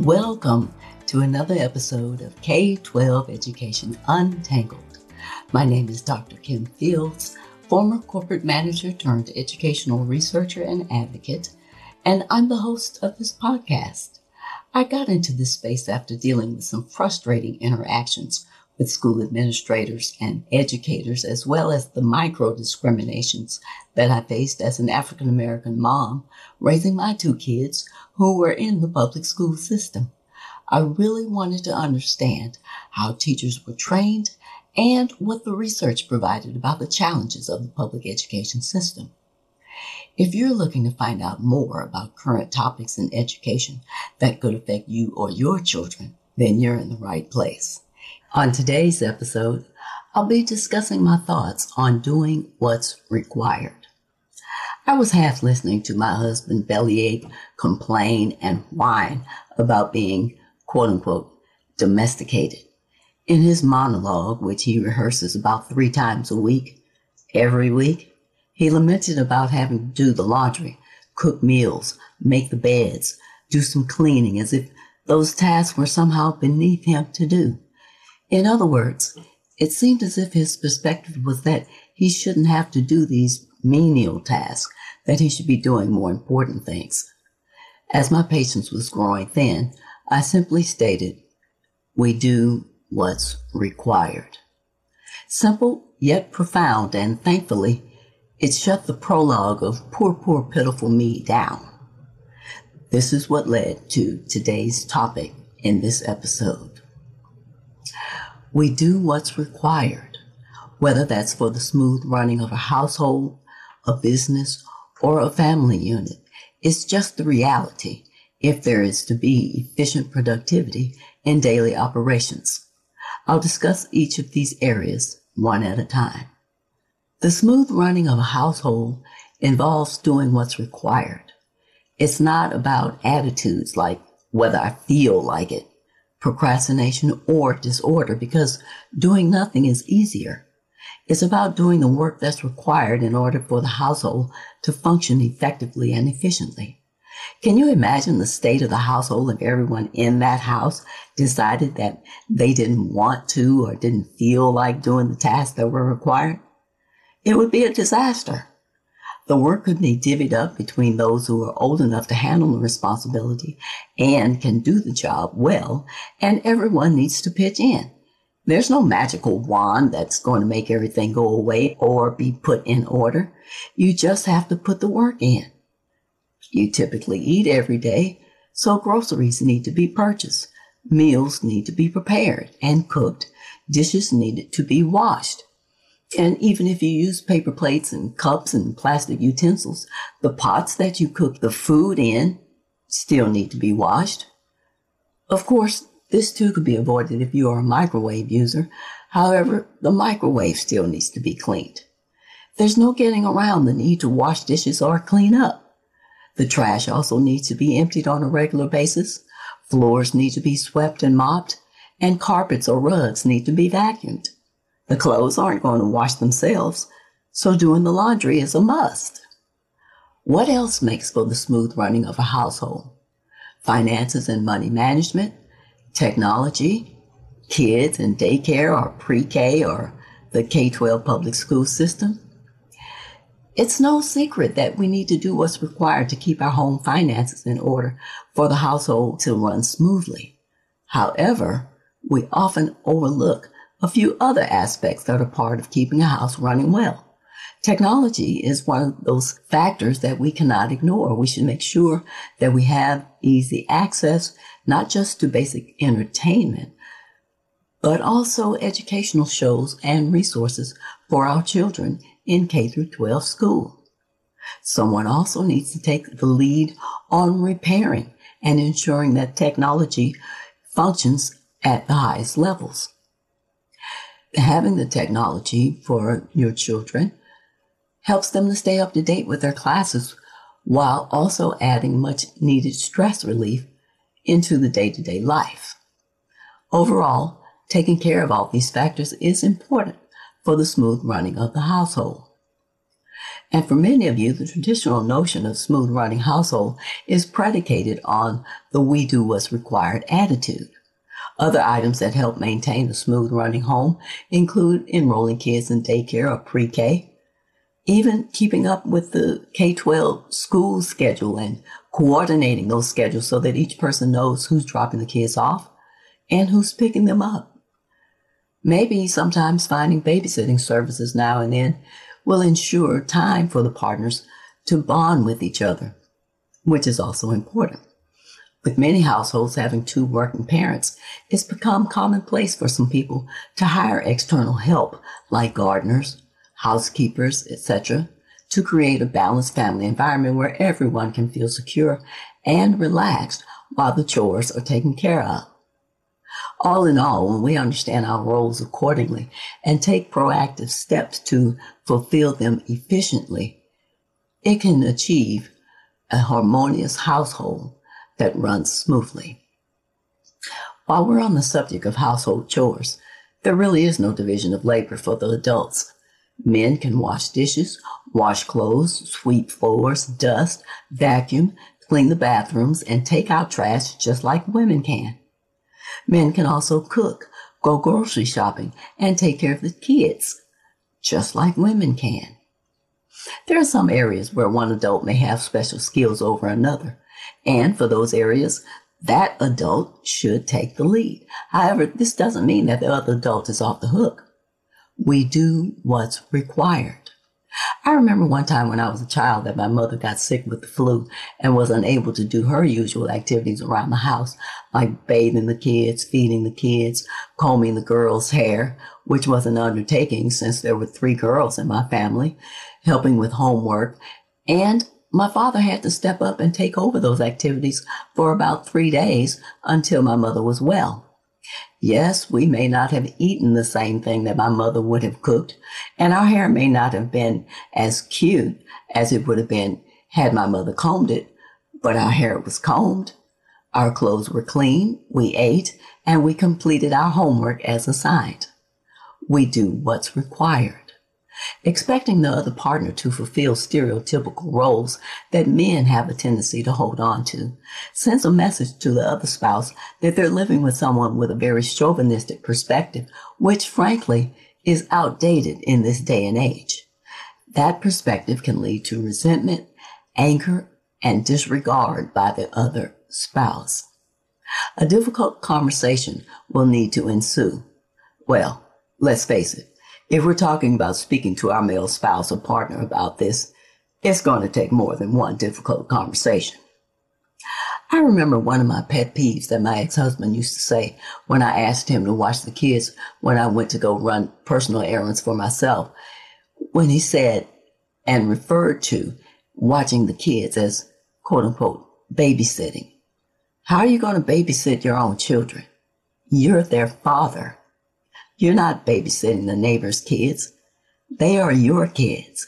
Welcome to another episode of K 12 Education Untangled. My name is Dr. Kim Fields, former corporate manager turned educational researcher and advocate, and I'm the host of this podcast. I got into this space after dealing with some frustrating interactions with school administrators and educators, as well as the micro discriminations that I faced as an African American mom raising my two kids who were in the public school system. I really wanted to understand how teachers were trained and what the research provided about the challenges of the public education system. If you're looking to find out more about current topics in education that could affect you or your children, then you're in the right place. On today's episode, I'll be discussing my thoughts on doing what's required. I was half listening to my husband bellyache, complain, and whine about being quote unquote domesticated. In his monologue, which he rehearses about three times a week, every week, he lamented about having to do the laundry, cook meals, make the beds, do some cleaning as if those tasks were somehow beneath him to do. In other words, it seemed as if his perspective was that he shouldn't have to do these menial tasks, that he should be doing more important things. As my patience was growing thin, I simply stated, we do what's required. Simple yet profound, and thankfully, it shut the prologue of Poor, Poor, Pitiful Me down. This is what led to today's topic in this episode. We do what's required, whether that's for the smooth running of a household, a business, or a family unit. It's just the reality if there is to be efficient productivity in daily operations. I'll discuss each of these areas one at a time. The smooth running of a household involves doing what's required. It's not about attitudes like whether I feel like it procrastination, or disorder because doing nothing is easier. It's about doing the work that's required in order for the household to function effectively and efficiently. Can you imagine the state of the household if everyone in that house decided that they didn't want to or didn't feel like doing the tasks that were required? It would be a disaster. The work could be divvied up between those who are old enough to handle the responsibility and can do the job well, and everyone needs to pitch in. There's no magical wand that's going to make everything go away or be put in order. You just have to put the work in. You typically eat every day, so groceries need to be purchased. Meals need to be prepared and cooked. Dishes need to be washed. And even if you use paper plates and cups and plastic utensils, the pots that you cook the food in still need to be washed. Of course, this too could be avoided if you are a microwave user. However, the microwave still needs to be cleaned. There's no getting around the need to wash dishes or clean up. The trash also needs to be emptied on a regular basis. Floors need to be swept and mopped, and carpets or rugs need to be vacuumed. The clothes aren't going to wash themselves, so doing the laundry is a must. What else makes for the smooth running of a household? Finances and money management, technology, kids and daycare or pre-K or the K-12 public school system. It's no secret that we need to do what's required to keep our home finances in order for the household to run smoothly. However, we often overlook a few other aspects that are part of keeping a house running well. Technology is one of those factors that we cannot ignore. We should make sure that we have easy access, not just to basic entertainment, but also educational shows and resources for our children in K through 12 school. Someone also needs to take the lead on repairing and ensuring that technology functions at the highest levels. Having the technology for your children helps them to stay up to date with their classes while also adding much needed stress relief into the day to day life. Overall, taking care of all these factors is important for the smooth running of the household. And for many of you, the traditional notion of smooth running household is predicated on the we do what's required attitude. Other items that help maintain a smooth running home include enrolling kids in daycare or pre-K, even keeping up with the K-12 school schedule and coordinating those schedules so that each person knows who's dropping the kids off and who's picking them up. Maybe sometimes finding babysitting services now and then will ensure time for the partners to bond with each other, which is also important. With many households having two working parents, it's become commonplace for some people to hire external help like gardeners, housekeepers, etc., to create a balanced family environment where everyone can feel secure and relaxed while the chores are taken care of. All in all, when we understand our roles accordingly and take proactive steps to fulfill them efficiently, it can achieve a harmonious household that runs smoothly. While we're on the subject of household chores, there really is no division of labor for the adults. Men can wash dishes, wash clothes, sweep floors, dust, vacuum, clean the bathrooms, and take out trash just like women can. Men can also cook, go grocery shopping, and take care of the kids, just like women can. There are some areas where one adult may have special skills over another, and for those areas, that adult should take the lead. However, this doesn't mean that the other adult is off the hook. We do what's required. I remember one time when I was a child that my mother got sick with the flu and was unable to do her usual activities around the house, like bathing the kids, feeding the kids, combing the girls' hair, which was an undertaking since there were three girls in my family, helping with homework. And my father had to step up and take over those activities for about three days until my mother was well. Yes, we may not have eaten the same thing that my mother would have cooked, and our hair may not have been as cute as it would have been had my mother combed it, but our hair was combed. Our clothes were clean, we ate, and we completed our homework as assigned. We do what's required expecting the other partner to fulfill stereotypical roles that men have a tendency to hold on to, sends a message to the other spouse that they're living with someone with a very chauvinistic perspective, which frankly is outdated in this day and age. That perspective can lead to resentment, anger, and disregard by the other spouse. A difficult conversation will need to ensue. Well, let's face it, if we're talking about speaking to our male spouse or partner about this, it's going to take more than one difficult conversation. I remember one of my pet peeves that my ex-husband used to say when I asked him to watch the kids when I went to go run personal errands for myself, when he said and referred to watching the kids as quote unquote babysitting. How are you going to babysit your own children? You're their father. You're not babysitting the neighbor's kids. They are your kids.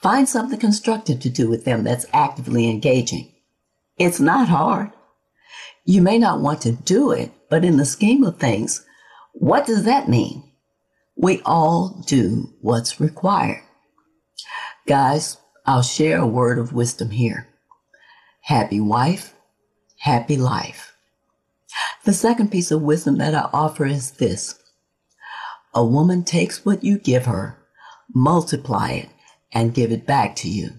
Find something constructive to do with them that's actively engaging. It's not hard. You may not want to do it, but in the scheme of things, what does that mean? We all do what's required. Guys, I'll share a word of wisdom here. Happy wife, happy life. The second piece of wisdom that I offer is this. A woman takes what you give her, multiply it, and give it back to you.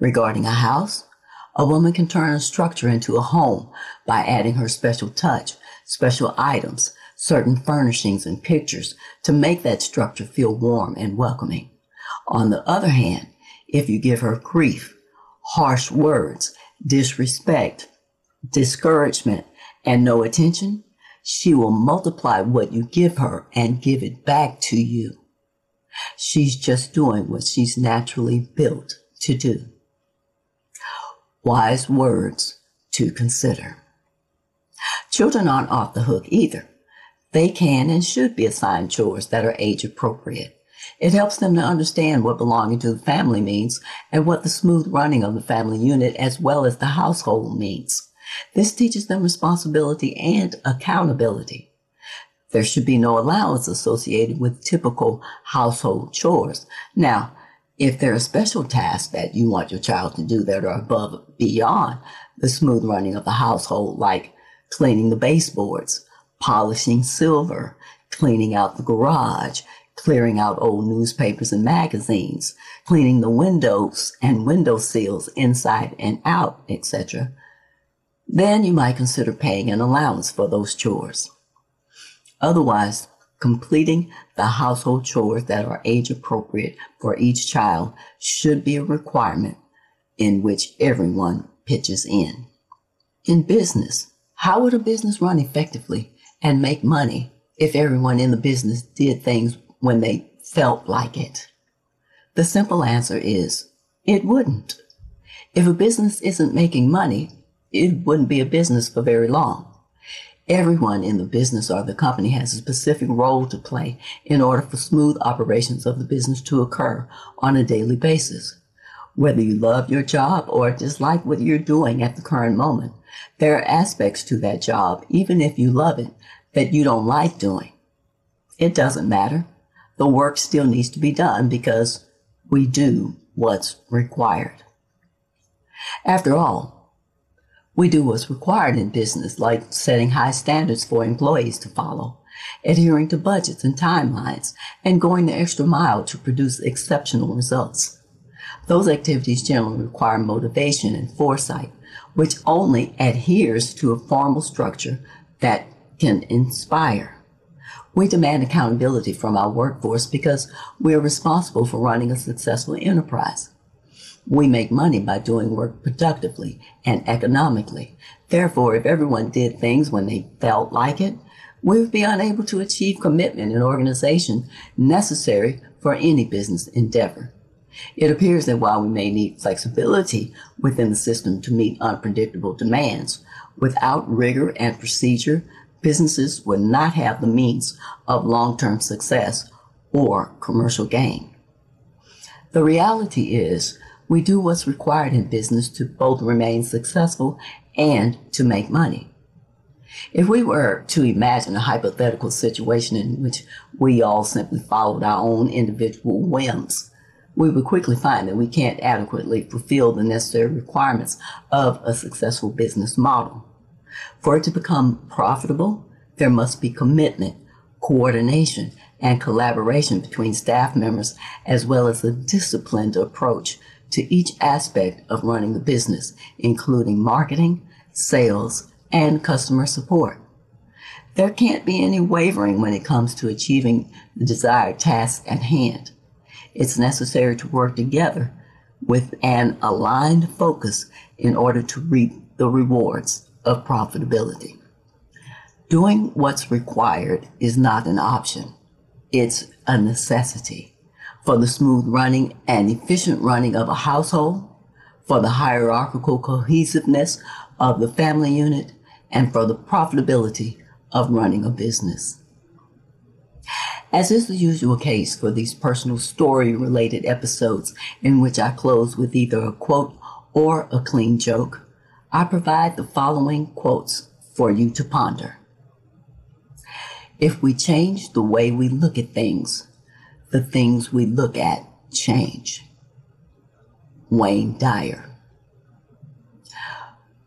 Regarding a house, a woman can turn a structure into a home by adding her special touch, special items, certain furnishings and pictures to make that structure feel warm and welcoming. On the other hand, if you give her grief, harsh words, disrespect, discouragement, and no attention, she will multiply what you give her and give it back to you. She's just doing what she's naturally built to do. Wise words to consider. Children aren't off the hook either. They can and should be assigned chores that are age appropriate. It helps them to understand what belonging to the family means and what the smooth running of the family unit as well as the household means. This teaches them responsibility and accountability. There should be no allowance associated with typical household chores. Now, if there are special tasks that you want your child to do that are above beyond the smooth running of the household, like cleaning the baseboards, polishing silver, cleaning out the garage, clearing out old newspapers and magazines, cleaning the windows and window sills inside and out, etc., then you might consider paying an allowance for those chores. Otherwise, completing the household chores that are age appropriate for each child should be a requirement in which everyone pitches in. In business, how would a business run effectively and make money if everyone in the business did things when they felt like it? The simple answer is it wouldn't. If a business isn't making money, it wouldn't be a business for very long. Everyone in the business or the company has a specific role to play in order for smooth operations of the business to occur on a daily basis. Whether you love your job or dislike what you're doing at the current moment, there are aspects to that job, even if you love it, that you don't like doing. It doesn't matter. The work still needs to be done because we do what's required. After all, we do what's required in business, like setting high standards for employees to follow, adhering to budgets and timelines, and going the extra mile to produce exceptional results. Those activities generally require motivation and foresight, which only adheres to a formal structure that can inspire. We demand accountability from our workforce because we are responsible for running a successful enterprise. We make money by doing work productively and economically. Therefore, if everyone did things when they felt like it, we would be unable to achieve commitment and organization necessary for any business endeavor. It appears that while we may need flexibility within the system to meet unpredictable demands, without rigor and procedure, businesses would not have the means of long-term success or commercial gain. The reality is we do what's required in business to both remain successful and to make money. If we were to imagine a hypothetical situation in which we all simply followed our own individual whims, we would quickly find that we can't adequately fulfill the necessary requirements of a successful business model. For it to become profitable, there must be commitment, coordination, and collaboration between staff members, as well as a disciplined approach to each aspect of running the business, including marketing, sales, and customer support. There can't be any wavering when it comes to achieving the desired task at hand. It's necessary to work together with an aligned focus in order to reap the rewards of profitability. Doing what's required is not an option. It's a necessity for the smooth running and efficient running of a household, for the hierarchical cohesiveness of the family unit, and for the profitability of running a business. As is the usual case for these personal story related episodes in which I close with either a quote or a clean joke, I provide the following quotes for you to ponder. If we change the way we look at things, the things we look at change. Wayne Dyer.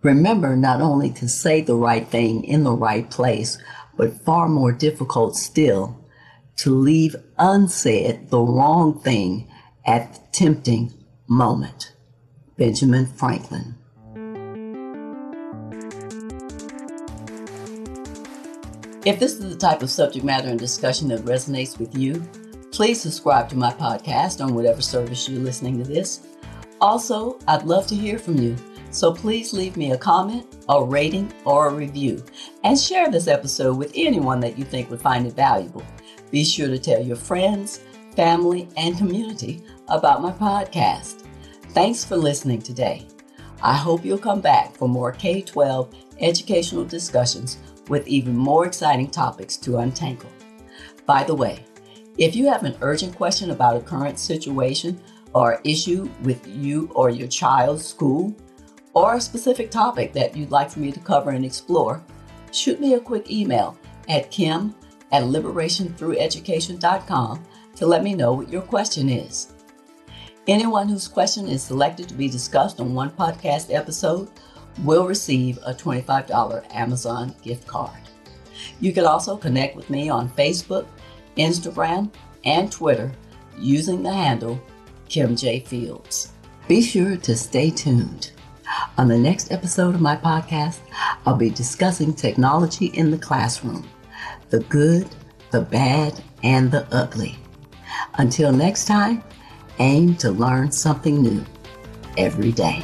Remember not only to say the right thing in the right place, but far more difficult still, to leave unsaid the wrong thing at the tempting moment. Benjamin Franklin. If this is the type of subject matter and discussion that resonates with you, Please subscribe to my podcast on whatever service you're listening to this. Also, I'd love to hear from you, so please leave me a comment a rating, or a review, and share this episode with anyone that you think would find it valuable. Be sure to tell your friends, family, and community about my podcast. Thanks for listening today. I hope you'll come back for more K 12 educational discussions with even more exciting topics to untangle. By the way, if you have an urgent question about a current situation or issue with you or your child's school, or a specific topic that you'd like for me to cover and explore, shoot me a quick email at kim at liberationthrougheducation.com to let me know what your question is. Anyone whose question is selected to be discussed on one podcast episode will receive a $25 Amazon gift card. You can also connect with me on Facebook, Instagram, and Twitter using the handle Kim J. Fields. Be sure to stay tuned. On the next episode of my podcast, I'll be discussing technology in the classroom the good, the bad, and the ugly. Until next time, aim to learn something new every day.